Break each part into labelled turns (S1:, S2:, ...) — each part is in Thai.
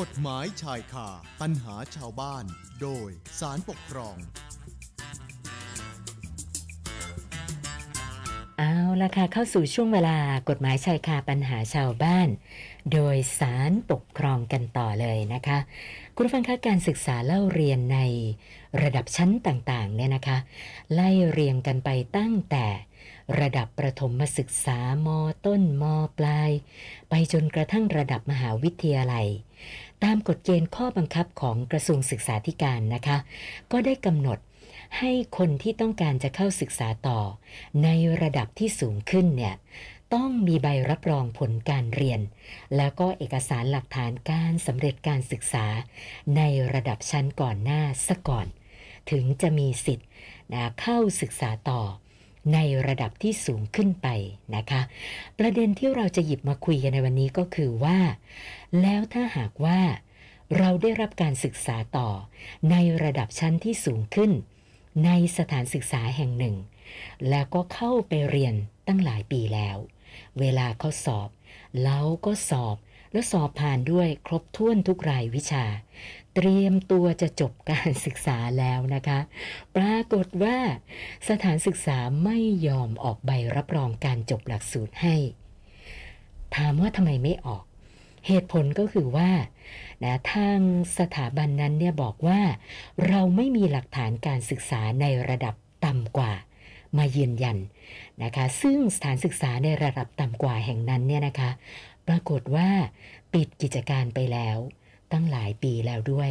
S1: กฎหมายชายคาปัญหาชาวบ้าน โดยสารปกครอง
S2: เอาละค่ะเข้าสู่ช่วงเวลากฎหมายชายคาปัญหาชาวบ้าน โดยสารปกครองกันต่อเลยนะคะ คุณฟังคะการศึกษาเล่าเรียนในระดับชั้นต่างๆเนี่ยนะคะ ไล่เรียงกันไปตั้งแต่ระดับประถมศึกษามต้นมปลาย ไปจนกระทั่งระดับมหาวิทยาลัย ตามกฎเกณฑ์ข้อบังคับของกระทรวงศึกษาธิการนะคะ ก็ได้กำหนดให้คนที่ต้องการจะเข้าศึกษาต่อ ในระดับที่สูงขึ้นเนี่ย ต้องมีใบรับรองผลการเรียน แล้วก็เอกสารหลักฐานการสำเร็จการศึกษา ในระดับชั้นก่อนหน้าซะก่อน ถึงจะมีสิทธิ์เข้าศึกษาต่อ ในระดับที่สูงขึ้นไปนะคะ ประเด็นที่เราจะหยิบมาคุยกันในวันนี้ก็คือว่า แล้วถ้าหากว่า เราได้รับการศึกษาต่อ ในระดับชั้นที่สูงขึ้น ในสถานศึกษาแห่งหนึ่ง แล้วก็เข้าไปเรียนตั้งหลายปีแล้ว เวลาเขาสอบเราก็สอบแล้วสอบผ่านด้วยครบถ้วนทุกรายวิชา เตรียมตัวจะจบการศึกษาแล้วนะคะ ปรากฏว่าสถานศึกษาไม่ยอมออกใบรับรองการจบหลักสูตรให้ ถามว่าทำไมไม่ออก เหตุผลก็คือว่านะทางสถาบันนั้นเนี่ยบอกว่า เราไม่มีหลักฐานการศึกษาในระดับต่ำกว่ามายืนยันนะคะ ซึ่งสถานศึกษาในระดับต่ำกว่าแห่งนั้นเนี่ยนะคะ ปรากฏว่าปิดกิจการไปแล้ว ตั้งหลายปีแล้วด้วย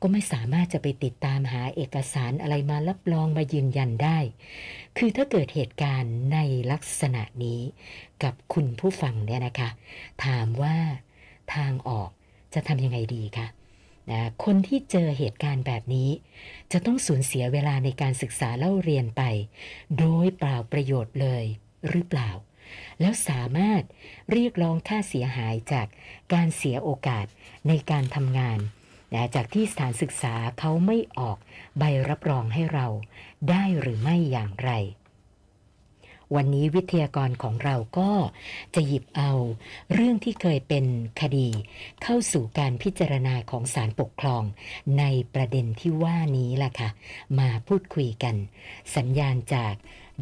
S2: ก็ไม่สามารถจะไปติดตามหาเอกสารอะไรมารับรองมายืนยันได้ คือถ้าเกิดเหตุการณ์ในลักษณะนี้กับคุณผู้ฟังเนี่ยนะคะ ถามว่าทางออกจะทำยังไงดีคะนะคนที่เจอเหตุการณ์แบบนี้ จะต้องสูญเสียเวลาในการศึกษาเล่าเรียนไป โดยเปล่าประโยชน์เลยหรือเปล่า แล้วสามารถเรียกร้องค่าเสียหายจากการเสียโอกาสในการทำงานนะจากที่สถานศึกษาเขาไม่ออกใบรับรองให้เราได้หรือไม่อย่างไร วันนี้วิทยากรของเราก็จะหยิบเอาเรื่องที่เคยเป็นคดี เข้าสู่การพิจารณาของศาลปกครอง ในประเด็นที่ว่านี้ล่ะค่ะ มาพูดคุยกัน สัญญาณจาก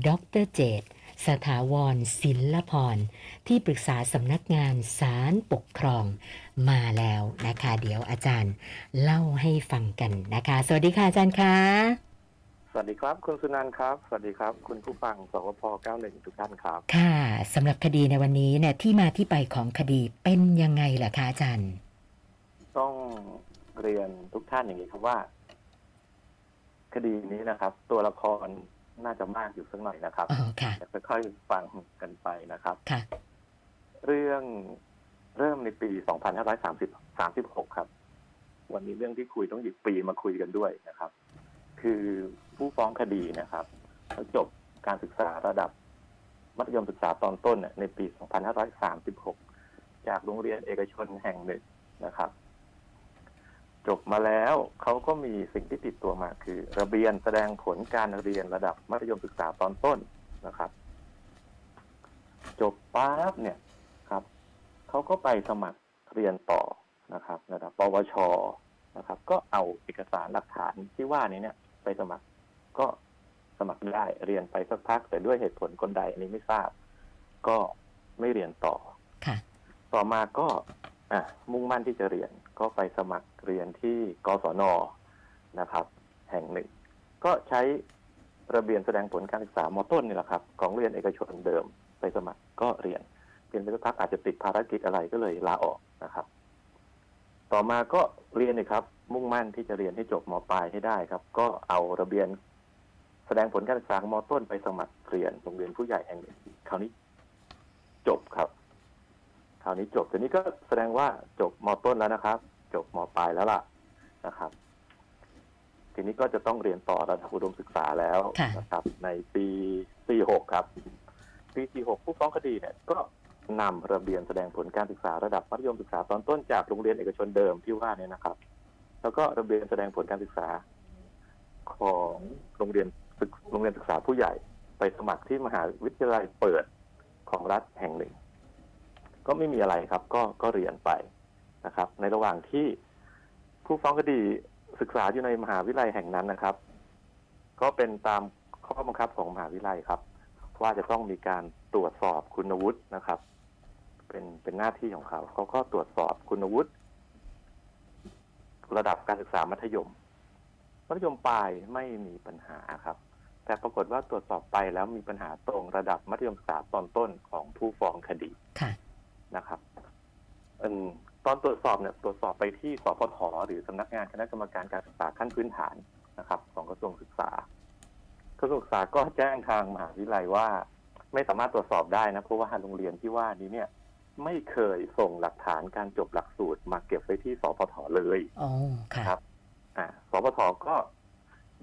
S2: ดรเจต สถาวรศิลพร ที่ปรึกษาสำนักงานศาลปกครองมาแล้วนะคะ เดี๋ยวอาจารย์เล่าให้ฟังกันนะคะ สวัสดีค่ะอาจารย์คะ
S3: สวัสดีครับ คุณสุนันท์ครับ สวัสดีครับ คุณผู้ฟังสวพ 91 ทุกท่านครับ
S2: ค่ะสำหรับคดีในวันนี้เนี่ยที่มาที่ไปของคดีเป็นยังไงล่ะคะอาจารย์
S3: ต้องเรียนทุกท่านอย่างนี้ครับว่า คดีนี้นะครับ ตัวละคร น่าจะมากอยู่สักหน่อยนะครับ
S2: อ๋อค่ะ
S3: จะค่อยๆฟังกันไปนะครับ
S2: ค่ะ
S3: เรื่องเริ่มในปี 2530 36 ครับ วันนี้เรื่องที่คุยต้องหยิบปีมาคุยกันด้วยนะครับ คือผู้ฟ้องคดีนะครับเขาจบการศึกษาระดับ มัธยมศึกษาตอนต้นเนี่ยในปี 2536 จากโรงเรียนเอกชนแห่งหนึ่งนะครับ จบมาแล้วเขาก็มีสิ่งที่ติดตัวมาคือ ระเบียนแสดงผลการเรียนระดับมัธยมศึกษาตอนต้นนะครับ จบปั๊บเนี่ยครับเขาก็ไปสมัครเรียนต่อนะครับ ระดับปวชนะครับ ก็เอาเอกสารหลักฐานที่ว่านี้เนี่ย ไปสมัครก็สมัครได้เรียนไปสักพัก แต่ด้วยเหตุผลคนใดอันนี้ไม่ทราบ ก็ไม่เรียนต่อ
S2: ค่ะ
S3: ต่อมาก็อะมุ่งมั่นที่จะเรียน ก็ไปสมัครเรียนที่กศนนะครับ แห่งหนึ่ง ก็ใช้ระเบียนแสดงผลการศึกษามต้นนี่แหละครับ ของเรียนเอกชนเดิมไปสมัครก็เรียนเพียงแต่สักพักอาจจะติดภารกิจอะไรก็เลยลาออกนะครับ ต่อมาก็เรียนเลยครับ มุ่งมั่นที่จะเรียนให้จบมปลายให้ได้ครับ ก็เอาระเบียนแสดงผลการศึกษามต้นไปสมัครเรียนโรงเรียนผู้ใหญ่แห่งหนึ่งคราวนี้จบครับ ราวนี้จบทีนี้ก็แสดงว่าจบมต้นแล้วนะครับ จบมปลายแล้วล่ะนะครับ ทีนี้ก็จะต้องเรียนต่อระดับอุดมศึกษาแล้ว
S2: ค่ะ
S3: นะครับ ในปีปีหกครับ ปีสี่หกผู้ฟ้องคดีเนี่ย ก็นำระเบียนแสดงผลการศึกษาระดับมัธยมศึกษาตอนต้นจากโรงเรียนเอกชนเดิมที่ว่าเนี่ยนะครับ แล้วก็ระเบียนแสดงผลการศึกษาของโรงเรียนศึกโรงเรียนศึกษาผู้ใหญ่ไปสมัครที่มหาวิทยาลัยเปิดของรัฐแห่งหนึ่ง ก็ไม่มีอะไรครับ ก็ก็เรียนไปนะครับ ในระหว่างที่ผู้ฟ้องคดีศึกษาอยู่ในมหาวิทยาลัยแห่งนั้นนะครับ ก็เป็นตามข้อบังคับของมหาวิทยาลัยครับ ว่าจะต้องมีการตรวจสอบคุณวุฒินะครับ เป็นเป็นหน้าที่ของเขาเขาก็ตรวจสอบคุณวุฒิระดับการศึกษามัธยม มัธยมปลายไม่มีปัญหาครับ แต่ปรากฏว่าตรวจสอบไปแล้วมีปัญหาตรงระดับมัธยมศึกษาตอนต้นของผู้ฟ้องคดี
S2: ค่ะ
S3: นะครับอืมตอนตรวจสอบเนี่ยตรวจสอบไปที่สพทหรือสำนักงานคณะกรรมการการศึกษาขั้นพื้นฐานนะครับ ของกระทรวงศึกษากระทรวงศึกษาก็แจ้งทางมหาวิทยาลัยว่า ไม่สามารถตรวจสอบได้นะเพราะว่าโรงเรียนที่ว่านี้เนี่ยไม่เคยส่งหลักฐานการจบหลักสูตรมาเก็บไว้ที่สพทเลย
S2: อ๋อค่ะ
S3: ครับ อ่าสพทก็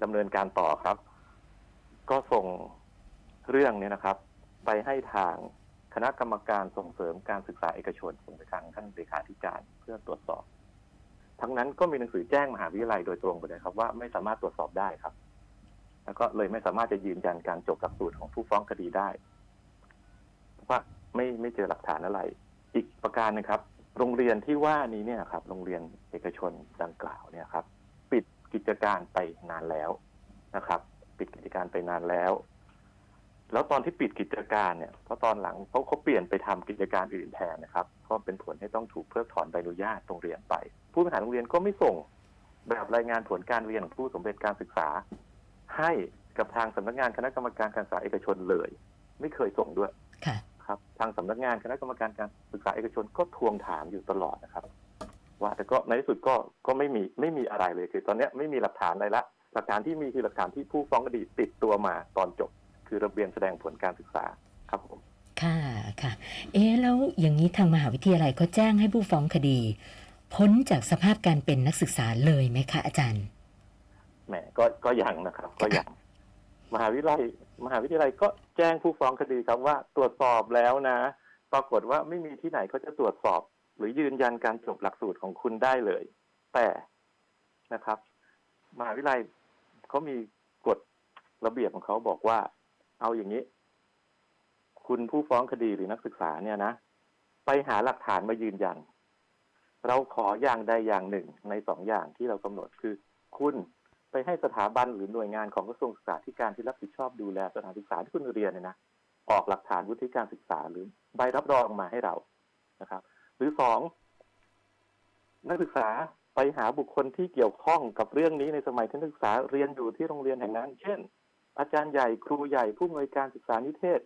S3: ดำเนินการต่อครับ ก็ส่งเรื่องเนี่ยนะครับ ไปให้ทาง คณะกรรมการส่งเสริมการศึกษาเอกชนส่งไปทางท่านเลขาธิการเพื่อตรวจสอบ ทั้งนั้นก็มีหนังสือแจ้งมหาวิทยาลัยโดยตรงไปเลยครับว่าไม่สามารถตรวจสอบได้ครับ แล้วก็เลยไม่สามารถจะยืนยันการจบหลักสูตรของผู้ฟ้องคดีได้เพราะว่าไม่ไม่เจอหลักฐานอะไร อีกประการหนะครับ โรงเรียนที่ว่านี้เนี่ยครับ โรงเรียนเอกชนดังกล่าวเนี่ยครับ ปิดกิจการไปนานแล้วนะครับ ปิดกิจการไปนานแล้ว แล้วตอนที่ปิดกิจการเนี่ยเพราะตอนหลังเขาเขาเปลี่ยนไปทำกิจการอื่นแทนนะครับก็เป็นผลให้ต้องถูกเพิกถอนใบอนุญาตโรงเรียนไป ผู้บริหารโรงเรียนก็ไม่ส่งแบบรายงานผลการเรียนของผู้สำเร็จการศึกษา ให้กับทางสำนักงานคณะกรรมการการศึกษาเอกชนเลย ไม่เคยส่งด้วย
S2: ค่ะ
S3: ครับ ทางสำนักงานคณะกรรมการการศึกษาเอกชนก็ทวงถามอยู่ตลอดนะครับ ว่าแต่ก็ในที่สุดก็ก็ไม่มีไม่มีอะไรเลยคือ ตอนเนี้ยไม่มีหลักฐานอะไรละหลักฐานที่มีคือหลักฐานที่ผู้ฟ้องคดีติดตัวมาตอนจบ คือระเบียนแสดงผลการศึกษาครับผม
S2: ค่ะค่ะ เอ๊ะแล้วอย่างนี้ทางมหาวิทยาลัยเขาแจ้งให้ผู้ฟ้องคดี พ้นจากสภาพการเป็นนักศึกษาเลยไหมคะอาจารย์
S3: แหมก็ก็ยังนะครับ ก็ยังมหาวิทยาลัย มหาวิทยาลัยก็แจ้งผู้ฟ้องคดีครับว่าตรวจสอบแล้วนะ ปรากฏว่าไม่มีที่ไหนเขาจะตรวจสอบ หรือยืนยันการจบหลักสูตรของคุณได้เลย แต่นะครับ มหาวิทยาลัยเขามีกฎระเบียบของเขาบอกว่า เอาอย่างนี้ คุณผู้ฟ้องคดีหรือนักศึกษาเนี่ยนะ ไปหาหลักฐานมายืนยัน เราขออย่างใดอย่างหนึ่งในสองอย่างที่เรากำหนดคือ คุณไปให้สถาบันหรือหน่วยงานของกระทรวงศึกษาธิการที่รับผิดชอบดูแลสถานศึกษาที่คุณเรียนเนี่ยนะออกหลักฐานวุฒิการศึกษาหรือใบรับรองมาให้เรานะครับ หรือสองนักศึกษาไปหาบุคคลที่เกี่ยวข้องกับเรื่องนี้ในสมัยที่นักศึกษาเรียนอยู่ที่โรงเรียนแห่งนั้น เช่น อาจารย์ใหญ่ครูใหญ่ผู้อำนวยการศึกษานิเทศ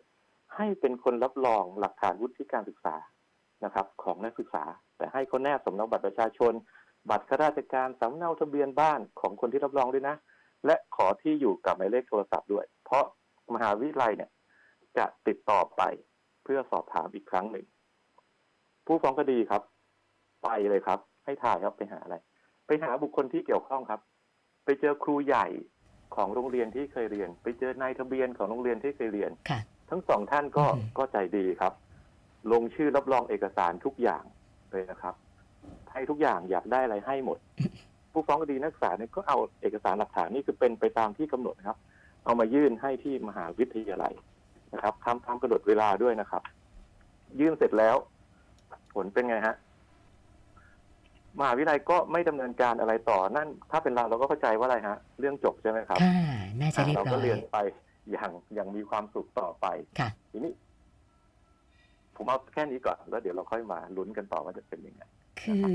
S3: ให้เป็นคนรับรองหลักฐานวุฒิการศึกษานะครับ ของนักศึกษา แต่ให้เขาแนบสำเนาบัตรประชาชน บัตรข้าราชการสำเนาทะเบียนบ้านของคนที่รับรองด้วยนะ และขอที่อยู่กับหมายเลขโทรศัพท์ด้วย เพราะมหาวิทยาลัยเนี่ย จะติดต่อไปเพื่อสอบถามอีกครั้งหนึ่ง ผู้ฟ้องคดีครับ ไปเลยครับ ให้ถ่ายครับไปหาอะไร ไปหาบุคคลที่เกี่ยวข้องครับ ไปเจอครูใหญ่ ของโรงเรียนที่เคยเรียน ไปเจอนายทะเบียนของโรงเรียนที่เคยเรียน
S2: ค่ะ
S3: ทั้งสองท่านก็
S2: อืม
S3: ก็ใจดีครับ ลงชื่อรับรองเอกสารทุกอย่างเลยนะครับ ให้ทุกอย่างอยากได้อะไรให้หมด ผู้ฟ้องคดีนักศึกษาเนี่ยก็เอาเอกสารหลักฐานนี่คือเป็นไปตามที่กำหนดนะครับ เอามายื่นให้ที่มหาวิทยาลัยนะครับทำตามกำหนดเวลาด้วยนะครับ ยื่นเสร็จแล้ว ผลเป็นไงฮะ มหาวิทยาลัยก็ไม่ดำเนินการอะไรต่อนั่น ถ้าเป็นเราเราก็เข้าใจว่าอะไรฮะ เรื่องจบใช่ไหมครับ
S2: ค่ะน่าจะเรียบ
S3: เรา
S2: ร้
S3: ก็
S2: อย
S3: เรียนไปอย่างอย่างมีความสุขต่อไป
S2: ค่ะ
S3: ทีนี้ ผมเอาแค่นี้ก่อนแล้วเดี๋ยวเราค่อยมาลุ้นกันต่อว่าจะเป็นยังไง
S2: คือ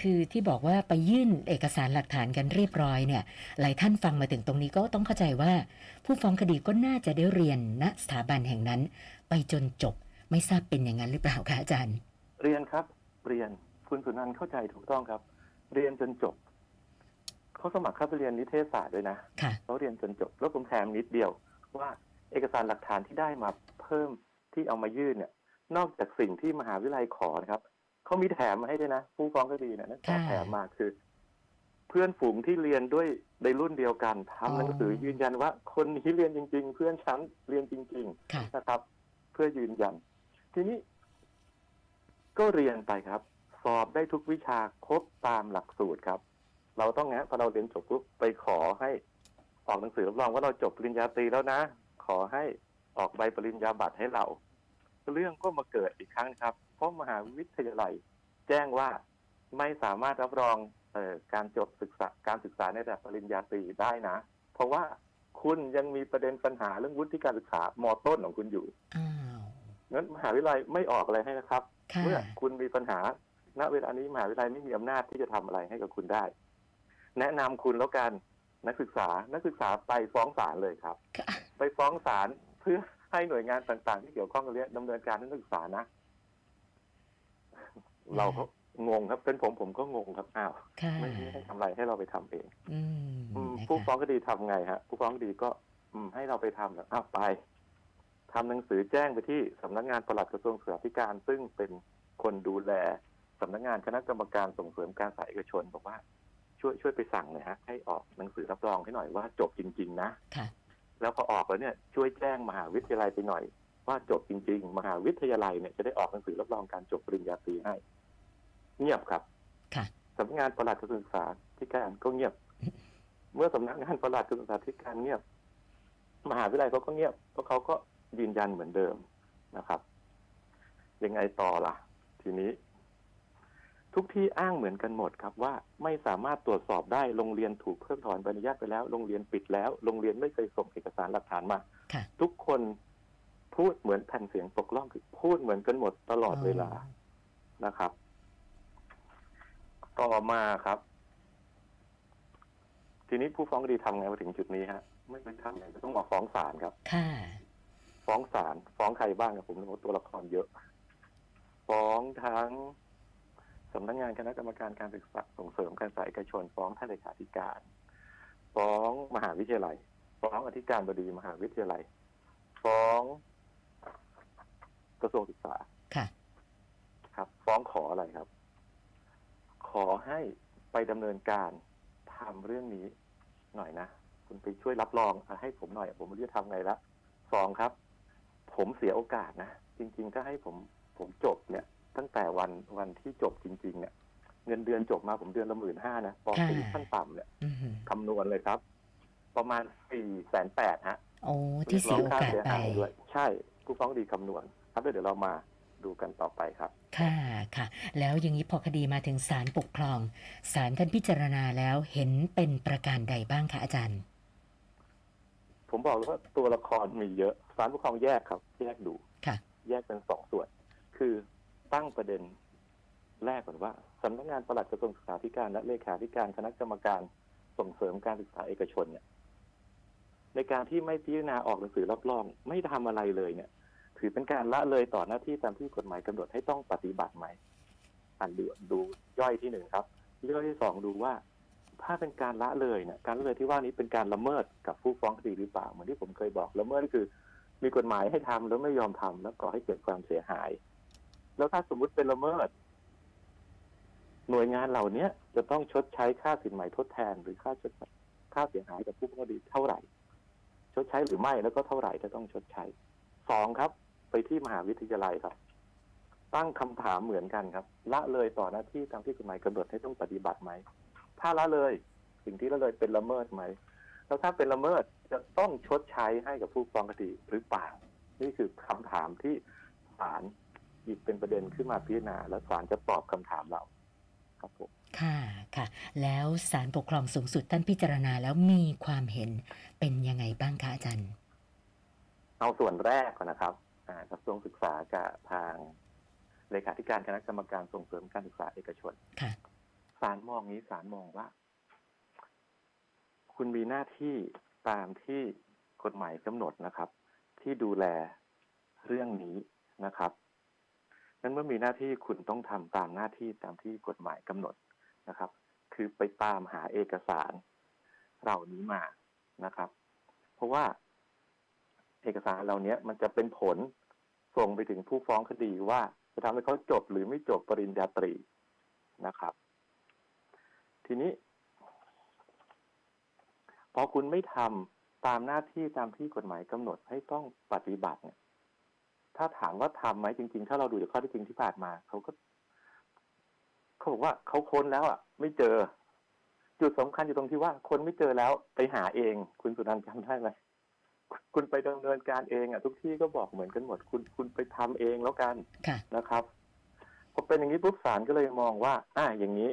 S2: คือที่บอกว่าไปยื่นเอกสารหลักฐานกันเรียบร้อยเนี่ย หลายท่านฟังมาถึงตรงนี้ก็ต้องเข้าใจว่า ผู้ฟ้องคดีก็น่าจะได้เรียนณสถาบันแห่งนั้น ไปจนจบไม่ทราบเป็นอย่างนั้นหรือเปล่าคะอาจารย์
S3: เรียนครับ เรียน คุณสุนันท์เข้าใจถูกต้องครับ เรียนจนจบเขาสมัครเข้าไปเรียนนิเทศศาสตร์ด้วยนะ
S2: ค่ะ
S3: เขาเรียนจนจบ แล้วผมแถมนิดเดียว ว่าเอกสารหลักฐานที่ได้มาเพิ่มที่เอามายื่นเนี่ย นอกจากสิ่งที่มหาวิทยาลัยขอนะครับเขามีแถมมาให้ด้วยนะ ผู้ฟ้องคดีเนี่ยนักศึกษา
S2: ค่ะ
S3: แถมมาคือ เพื่อนฝูงที่เรียนด้วยในรุ่นเดียวกันทำหนังสือยืนยันว่า คนนี้เรียนจริง ๆ เพื่อนฉันเรียนจริงๆ
S2: ค่ะ
S3: นะครับ เพื่อยืนยัน ทีนี้ก็เรียนไปครับ สอบได้ทุกวิชาครบตามหลักสูตรครับ เราต้องนะพอเราเรียนจบปุ๊บไปขอให้ออกหนังสือรับรองว่าเราจบปริญญาตรีแล้วนะ ขอให้ออกใบปริญญาบัตรให้เรา เรื่องก็มาเกิดอีกครั้งครับ เพราะมหาวิทยาลัย แจ้งว่าไม่สามารถรับรองเอ่อการจบศึกษาการศึกษาในระดับปริญญาตรีได้นะ เพราะว่าคุณยังมีประเด็นปัญหาเรื่องวุฒิการศึกษามต้นของคุณอยู่
S2: อ้าว
S3: งั้นมหาวิทยาลัยไม่ออกอะไรให้นะครับ
S2: ค่ะ
S3: เมื่อคุณมีปัญหา ณเวลานี้มหาวิทยาลัยไม่มีอำนาจที่จะทำอะไรให้กับคุณได้ แนะนำคุณแล้วกันนักศึกษานักศึกษาไปฟ้องศาลเลยครับ
S2: ค่ะ
S3: ไปฟ้องศาลเพื่อให้หน่วยงานต่างๆ ที่เกี่ยวข้องกับเรื่องดำเนินการนักศึกษานะ เราก็งงครับเป็นผมผมก็งงครับอ้าว
S2: ค่ะ
S3: ไม่ไม่ให้ทำอะไรให้เราไปทำเอง
S2: อืม
S3: อืม
S2: นะคะ
S3: ผู้ฟ้องคดีทำไงฮะ ผู้ฟ้องคดีก็ อืม ให้เราไปทำแบบอ้าวไปทำหนังสือแจ้งไปที่สำนักงานปลัดกระทรวงศึกษาธิการ ซึ่งเป็นคนดูแล สำนักงานคณะกรรมการส่งเสริมการศึกษาเอกชนบอกว่าช่วยช่วยไปสั่งหน่อยฮะให้ออกหนังสือรับรองให้หน่อยว่าจบจริง ๆ นะ
S2: ค่ะ
S3: แล้วพอออกแล้วเนี่ยช่วยแจ้งมหาวิทยาลัยไปหน่อย ว่าจบจริง ๆ มหาวิทยาลัยเนี่ยจะได้ออกหนังสือรับรองการจบปริญญาตรีให้ เงียบครับ
S2: ค่ะ
S3: สำนักงานปลัดกระทรวงศึกษาธิการก็เงียบ เมื่อสำนักงานปลัดกระทรวงศึกษาธิการเงียบ มหาวิทยาลัยเขาก็เงียบเพราะเขาก็ยืนยันเหมือนเดิมนะครับ ยังไงต่อล่ะ ทีนี้ ทุกที่อ้างเหมือนกันหมดครับว่าไม่สามารถตรวจสอบได้โรงเรียนถูกเพิกถอนใบอนุญาตไปแล้ว โรงเรียนปิดแล้ว โรงเรียนไม่เคยส่งเอกสารหลักฐานมา
S2: ค่ะ
S3: ทุกคนพูดเหมือนแผ่นเสียงปกล่องคือพูดเหมือนกันหมดตลอดเวลานะครับ ต่อมาครับ ทีนี้ผู้ฟ้องคดีทำไงมาถึงจุดนี้ฮะ ไม่ไปทำไงก็ต้องมาฟ้องศาลครับ
S2: ค่ะ
S3: ฟ้องศาลฟ้องใครบ้างครับผมรู้ตัวละครเยอะ ฟ้องทั้ง สำนักงานคณะกรรมการการศึกษาส่งเสริมการศึกษาเอกชนฟ้องท่านเลขาธิการ ฟ้องมหาวิทยาลัย ฟ้องอธิการบดีมหาวิทยาลัย ฟ้องกระทรวงศึกษา
S2: ค่ะ
S3: ครับ ฟ้องขออะไรครับ ขอให้ไปดำเนินการทำเรื่องนี้หน่อยนะ คุณไปช่วยรับรองให้ผมหน่อย ผมไม่รู้จะทำไงละสองครับ ผมเสียโอกาสนะ จริง ๆ ถ้าให้ผมผมจบเนี่ย ตั้งแต่วันวันที่จบจริง ๆ เนี่ย เงินเดือนจบมาผมเดือนละหมื่นห้านะปอตรี
S2: ค่ะ
S3: ขั้นต่ำเนี่ย
S2: อืม
S3: คำนวณเลยครับ ประมาณสี่แสนแปดฮะ
S2: โอ้ที่เสียโอกาส
S3: เรียร้ง
S2: ไป
S3: ค่เสียหายด้วยใช่ผู้ฟ้องคดีคำนวณ ครับแล้วเดี๋ยวเรามาดูกันต่อไปครับ
S2: ค่ะค่ะ แล้วอย่างนี้พอคดีมาถึงศาลปกครองศาลท่านพิจารณาแล้วเห็นเป็นประการใดบ้างคะอาจารย์
S3: ผมบอกเลยว่าตัวละครมีเยอะศาลปกครองแยกครับ แยกดู
S2: ค่ะ
S3: แยกเป็นสองส่วน คือ ตั้งประเด็นแรกก่อนว่าสำนักงานประหลัดกระทรวงศึกษาธิการและเลขาธิการคณะกรรมการส่งเสริมการศึกษาเอกชนเนี่ย ในการที่ไม่พิจารณาออกหนังสือรับรอง ไม่ทำอะไรเลยเนี่ย ถือเป็นการละเลยต่อหน้าที่ตามที่กฎหมายกำหนดให้ต้องปฏิบัติไหมอันดูดูย่อยที่หนึ่งครับย่อยที่สองดูว่าถ้าเป็นการละเลยเนี่ยการละเลยที่ว่านี้เป็นการละเมิดกับผู้ฟ้องคดีหรือเปล่าเหมือนที่ผมเคยบอกละเมิดก็คือ มีกฎหมายให้ทำแล้วไม่ยอมทำแล้วก่อให้เกิดความเสียหาย แล้วถ้าสมมุติเป็นละเมิด หน่วยงานเหล่าเนี้ยจะต้องชดใช้ค่าสินไหม่ทดแทน หรือค่าชดค่าเสียหายกับผู้ฟ้องคดีเท่าไหร่ ชดใช้หรือไม่แล้วก็เท่าไหร่จะต้องชดใช้สองครับ ไปที่มหาวิทยาลัยครับ ตั้งคำถามเหมือนกันครับ ละเลยต่อหน้าที่ตามที่กฎหมายกำหนดให้ต้องปฏิบัติไหมถ้าละเลยสิ่งที่ละเลยเป็นละเมิดไหมแล้วถ้าเป็นละเมิดจะต้องชดใช้ให้กับผู้ฟ้องคดีหรือเปล่า นี่คือคำถามที่ศาล หยิบเป็นประเด็นขึ้นมาพิจารณา แล้วศาลจะตอบคำถามเรา ครับผม
S2: ค่ะค่ะ แล้วศาลปกครองสูงสุดท่านพิจารณาแล้วมีความเห็นเป็นยังไงบ้างคะอาจารย์
S3: เอาส่วนแรกก่อนนะครับอ่ากระทรวงศึกษากับทางเลขาธิการคณะกรรมการส่งเสริมการศึกษาเอกชน
S2: ค่ะ
S3: ศาลมองนี้ศาลมองว่า คุณมีหน้าที่ตามที่กฎหมายกำหนดนะครับ ที่ดูแลเรื่องนี้นะครับ นั้นเมื่อมีหน้าที่คุณต้องทำตามหน้าที่ตามที่กฎหมายกำหนดนะครับ คือไปตามหาเอกสารเหล่านี้มานะครับ เพราะว่าเอกสารเหล่านี้มันจะเป็นผลส่งไปถึงผู้ฟ้องคดีว่าจะทำให้เขาจบหรือไม่จบปริญญาตรีนะครับ ทีนี้ พอคุณไม่ทำตามหน้าที่ตามที่กฎหมายกำหนดให้ต้องปฏิบัติเนี่ย ถ้าถามว่าทำไหมจริง ๆ ถ้าเราดูจากข้อเท็จจริงที่ผ่านมาเขาก็เขาบอกว่าเขาค้นแล้วอะ ไม่เจอ จุดสำคัญอยู่ตรงที่ว่าคนไม่เจอแล้วไปหาเอง คุณสุนันท์จำได้ไหมคุณไปดำเนินการเองอะทุกที่ก็บอกเหมือนกันหมด คุณคุณไปทำเองแล้วกัน
S2: ค่ะ
S3: นะครับพอเป็นอย่างนี้ปุ๊บศาลก็เลยมองว่า อ่าอย่างนี้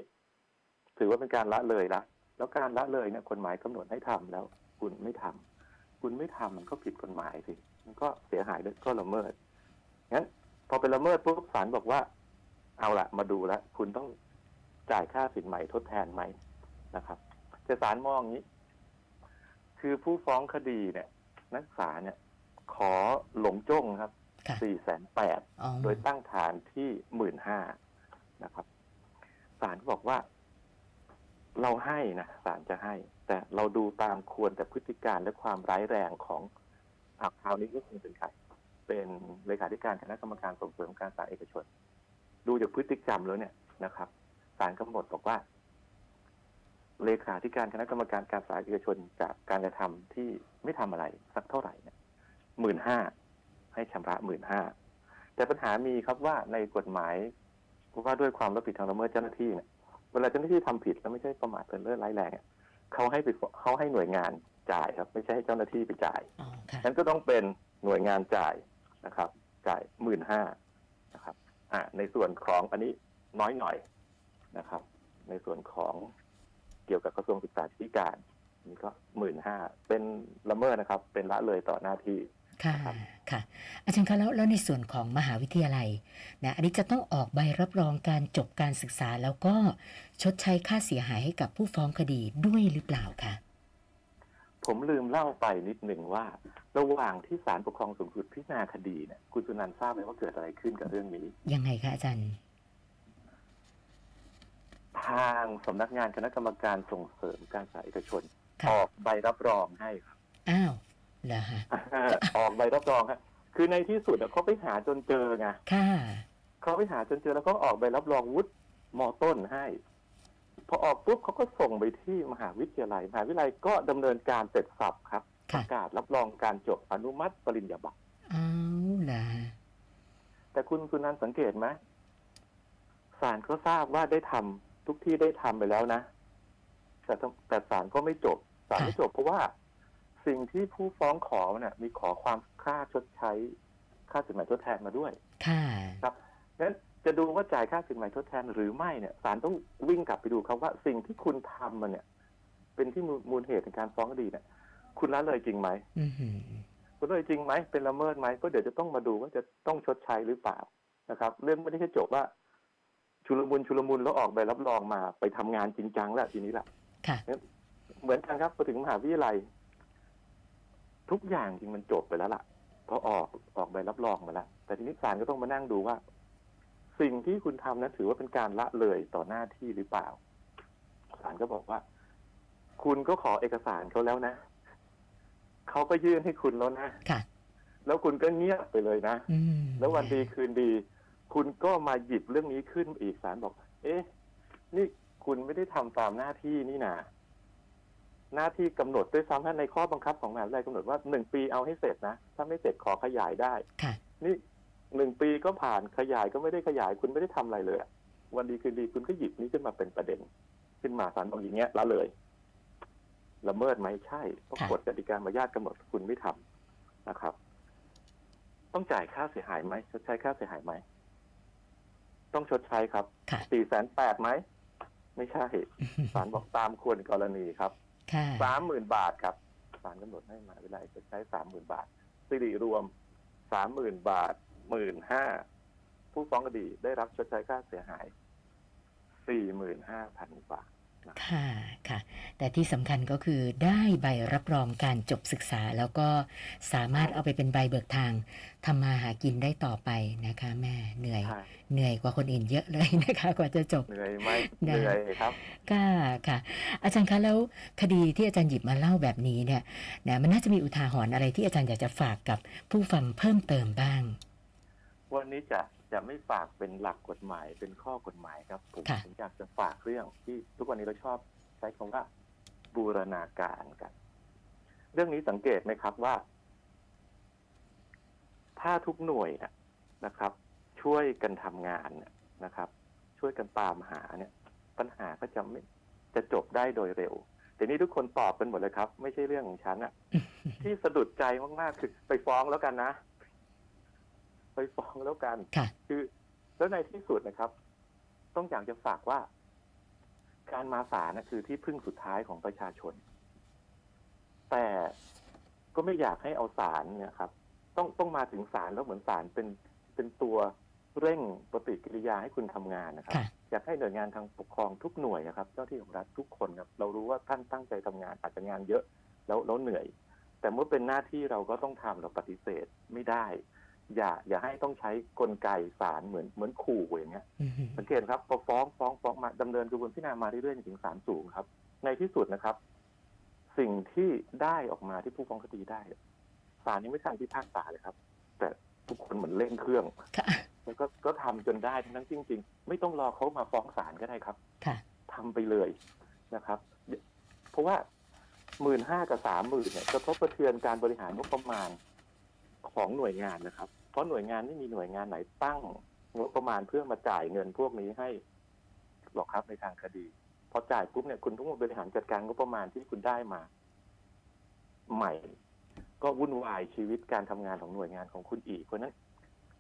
S3: ถือว่าเป็นการละเลยละแล้วการละเลยเนี่ยกฎหมายกำหนดให้ทำแล้ว คุณไม่ทำคุณไม่ทำมันก็ผิดกฎหมายสิมันก็เสียหายด้วยก็ละเมิด งั้น พอเป็นละเมิดปุ๊บศาลบอกว่า เอาละมาดูแล้วคุณต้องจ่ายค่าสินใหม่ทดแทนไหมนะครับแต่ศาลมองอย่างนี้ คือผู้ฟ้องคดีเนี่ย นักศึกษาเนี่ย ขอหลงจ้งครับ
S2: ค่ะ
S3: สี่แสนแปด
S2: อ๋อ
S3: โดยตั้งฐานที่หมื่นห้านะครับศาลก็บอกว่า เราให้นะศาลจะให้ แต่เราดูตามควรแต่พฤติการและความร้ายแรงของอ่าคราวนี้ก็คงเป็นใคร เป็นเลขาธิการคณะกรรมการส่งเสริมการศึกษาเอกชน ดูจากพฤติกรรมแล้วเนี่ยนะครับศาลกำหนดบอกว่า เลขาธิการคณะกรรมการการศึกษาเอกชนจากการกระทำที่ไม่ทำอะไรสักเท่าไหร่เนี่ยหมื่นห้าให้ชำระหมื่นห้าแต่ปัญหามีครับว่าในกฎหมายว่าด้วยความรับผิดทางละเมิดเจ้าหน้าที่เนี่ยเวลาเจ้าหน้าที่ทำผิดแล้วไม่ใช่ประมาทเป็นเลิศร้ายแรงอะเขาให้ไปเขาให้หน่วยงานจ่ายครับ ไม่ใช่ให้เจ้าหน้าที่ไปจ่าย
S2: อ๋อค่ะ
S3: นั้นก็ต้องเป็นหน่วยงานจ่าย นะครับ จ่ายหมื่นห้านะครับ อ่าในส่วนของอันนี้น้อยหน่อยนะครับ ในส่วนของเกี่ยวกับกระทรวงศึกษาธิการนี่ก็หมื่นห้าเป็นละเมิดนะครับ เป็นละเลยต่อหน้าที่
S2: ค่ะ
S3: ครับ
S2: ค่ะ อาจารย์คะแล้วแล้วในส่วนของมหาวิทยาลัยนะอันนี้จะต้องออกใบรับรองการจบการศึกษา แล้วก็ชดใช้ค่าเสียหายให้กับผู้ฟ้องคดีด้วยหรือเปล่าคะ
S3: ผมลืมเล่าไปนิดหนึ่งว่า ระหว่างที่ศาลปกครองสูงสุดพิจารณาคดีเนี่ยคุณสุนันท์ทราบไหมว่าเกิดอะไรขึ้นกับเรื่องนี้
S2: ยังไงคะอาจารย์
S3: ทางสำนักงานคณะกรรมการส่งเสริมการศึกษาเอกชน
S2: ค่ะ
S3: ออกใบรับรองให้ครับ
S2: อ้าวเหรอฮะ
S3: ออกใบรับรองครับคือในที่สุดอะเขาไปหาจนเจอไง
S2: ค่ะ
S3: เขาไปหาจนเจอแล้วก็ออกใบรับรองวุฒิมต้นให้ พอออกปุ๊บเขาก็ส่งไปที่มหาวิทยาลัย มหาวิทยาลัยก็ดำเนินการเสร็จสับครับป
S2: ค่ะ
S3: ระกาศรับรองการจบอนุมัติปริญญาบัตร
S2: อ้าวเหรอฮะ
S3: แต่คุณสุนันท์สังเกตไหมศาลก็ทราบว่าได้ทำทุกที่ได้ทำไปแล้วนะ แต่ทำแต่ศาลก็ไม่จบศาลไม่จบเพราะว่าสิ่งที่ผู้ฟ้องขอเนี่ยมีขอความค่าชดใช้ ค่าสินไหมทดแทนมาด้วย
S2: ค่ะ
S3: ครับงั้น จะดูว่าจ่ายค่าสินไหมทดแทนหรือไม่เนี่ยศาลต้องวิ่งกลับไปดูครับว่าสิ่งที่คุณทำมันเนี่ย เป็นที่มูลมูลเหตุในการฟ้องคดีเนี่ย คุณละเลยจริงไหม
S2: อือหือ
S3: คุณละเลยจริงไหมเป็นละเมิดไหมก็เดี๋ยวจะต้องมาดูว่าจะต้องชดใช้หรือเปล่านะครับ เรื่องไม่ได้แค่จบว่า ชุลมุนชุลมุนแล้วออกใบรับรองมาไปทำงานจริงจังแล้วทีนี้แหละ
S2: ค่ะ
S3: เหมือนกันครับพอถึงมหาวิทยาลัย ทุกอย่างจริงมันจบไปแล้วล่ะพอออกออกใบรับรองมาแล้วแต่ทีนี้ศาลก็ต้องมานั่งดูว่า สิ่งที่คุณทำนั้นถือว่าเป็นการละเลยต่อหน้าที่หรือเปล่าศาลก็บอกว่า คุณก็ขอเอกสารเขาแล้วนะเขาก็ยื่นให้คุณแล้วนะ
S2: ค่ะ
S3: แล้วคุณก็เงียบไปเลยนะ
S2: อืม
S3: แล้ววันดีคืนดี คุณก็มาหยิบเรื่องนี้ขึ้นอีกศาลบอก เอ๊ะ นี่คุณไม่ได้ทำตามหน้าที่นี่นาหน้าที่กำหนดด้วยซ้ำถ้าในข้อบังคับของมหาวิทยาลัยกำหนดว่าหนึ่งปีเอาให้เสร็จนะ ถ้าไม่เสร็จขอขยายได้
S2: ค่ะ
S3: นี่ หนึ่งปีก็ผ่านขยายก็ไม่ได้ขยายคุณไม่ได้ทำอะไรเลยอะวันดีคืนดีคุณก็หยิบนี้ขึ้นมาเป็นประเด็น ขึ้นมาศาลบอกอย่างเงี้ยละเลยละเมิดไหมใช่เพราะ
S2: ค่ะ
S3: กฎกติกามารยาทกำหนดคุณไม่ทำนะครับ ต้องจ่ายค่าเสียหายไหมชดใช้ค่าเสียหายไหมต้องชดใช้ครับ
S2: ค่ะ
S3: สี่แสนแปดไหมไม่ใช่ศาลบอกตามควรกรณีครับ
S2: ค่ะ
S3: สามหมื่นบาทครับศาลกำหนดให้มหาวิทยาลัยชดใช้สามหมื่นบาทสิริรวมสามหมื่นบาท หมื่นห้าผู้ฟ้องคดีได้รับชดใช้ค่าเสียหายสี่หมื่นห้าพันบาท
S2: ค่ะค่ะ แต่ที่สำคัญก็คือได้ใบรับรองการจบศึกษา แล้วก็สามารถเอาไปเป็นใบเบิกทางทำมาหากินได้ต่อไปนะคะ แม่เหนื่อย
S3: ใช่
S2: เหนื่อยกว่าคนอื่นเยอะเลยนะคะ กว่าจะจบ
S3: เหนื่อยไหม
S2: ได้
S3: เหนื่อยครับ
S2: ค่ะค่ะ อาจารย์คะแล้วคดีที่อาจารย์หยิบมาเล่าแบบนี้เนี่ยนะมันน่าจะมีอุทาหรณ์อะไรที่อาจารย์อยากจะฝากกับผู้ฟังเพิ่มเติมบ้าง
S3: วันนี้จะจะไม่ฝากเป็นหลักกฎหมายเป็นข้อกฎหมายครับผม
S2: ค่ะ
S3: ผมอยากจะฝากเรื่องที่ทุกวันนี้เราชอบใช้คำว่า บูรณาการกัน เรื่องนี้สังเกตไหมครับว่า ถ้าทุกหน่วยนะนะครับ ช่วยกันทำงานเนี่ยนะครับ ช่วยกันตามหาเนี่ย ปัญหาก็จะไม่จะจบได้โดยเร็ว แต่นี้ทุกคนตอบกันหมดเลยครับ ไม่ใช่เรื่องของฉันอะ ที่สะดุดใจมากๆคือไปฟ้องแล้วกันนะ ไปฟ้องแล้วกัน
S2: ค่ะ
S3: คือแล้วในที่สุดนะครับ ต้องอยากจะฝากว่า การมาศาลนะคือที่พึ่งสุดท้ายของประชาชน แต่ก็ไม่อยากให้เอาศาลเนี่ยครับ ต้องต้องมาถึงศาลแล้วเหมือนศาลเป็นเป็นตัวเร่งปฏิกิริยาให้คุณทำงานนะครับ
S2: ค่ะ
S3: อยากให้หน่วยงานทางปกครองทุกหน่วยนะครับ เจ้าที่ของรัฐทุกคนครับ เรารู้ว่าท่านตั้งใจทำงานอาจจะงานเยอะแล้วแล้วเหนื่อย แต่เมื่อเป็นหน้าที่เราก็ต้องทำเราปฏิเสธไม่ได้ อย่าอย่าให้ต้องใช้กลไกศาลเหมือนเหมือนขู่อย่างเงี้ย
S2: อืม
S3: สังเกตครับพอฟ้องฟ้องฟ้องมาดำเนินกระบวนพิจารณามาเรื่อยๆถึงศาลสูงครับ ในที่สุดนะครับ สิ่งที่ได้ออกมาที่ผู้ฟ้องคดีได้ศาลยังไม่ทันพิพากษาเลยครับ แต่ทุกคนเหมือนเร่งเครื่อง
S2: ค่ะ
S3: แล้วก็ก็ทำจนได้ทั้งนั้นจริง ๆ ไม่ต้องรอเขามาฟ้องศาลก็ได้ครับ
S2: ค่ะ
S3: ทำไปเลยนะครับ เพราะว่าหมื่นห้ากับสามหมื่นเนี่ยกระทบกระเทือนการบริหารงบประมาณ ของหน่วยงานนะครับ เพราะหน่วยงานไม่มีหน่วยงานไหนตั้งงบประมาณเพื่อมาจ่ายเงินพวกนี้ให้หรอกครับในทางคดีพอจ่ายปุ๊บเนี่ยคุณต้องมาบริหารจัดการงบประมาณที่คุณได้มา ใหม่ ก็วุ่นวายชีวิตการทำงานของหน่วยงานของคุณอีกเพราะนั้น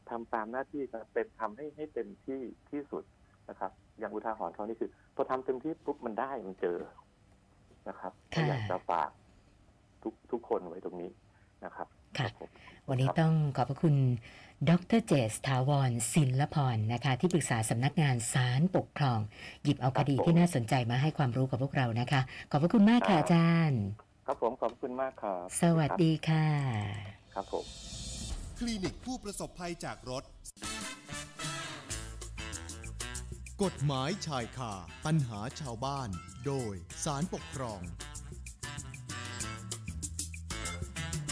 S3: ทำตามหน้าที่ครับเป็นทำให้ให้เต็มที่ที่สุดนะครับ อย่างอุทาหรณ์เขานี่คือพอทำเต็มที่ปุ๊บมันได้มันเจอนะครับก็อยากจะฝากทุกทุกคนไว้ตรงนี้นะครับ
S2: ค่ะ
S3: รับผม
S2: วันนี้ต้องขอบพระคุณดรเจษฐาวรศิลพรนะคะ ที่ปรึกษาสำนักงานศาลปกครอง หยิบเอาคดีที่น่าสนใจมาให้ความรู้กับพวกเรานะคะ ขอบพระคุณมากค่ะอาจารย์
S3: ครับผมขอบคุณมากครับ
S2: สวัสดีค่ะ
S3: ครับผม
S1: คลินิกผู้ประสบภัยจากรถ กฎหมายชายคาปัญหาชาวบ้าน โดยสารปกครอง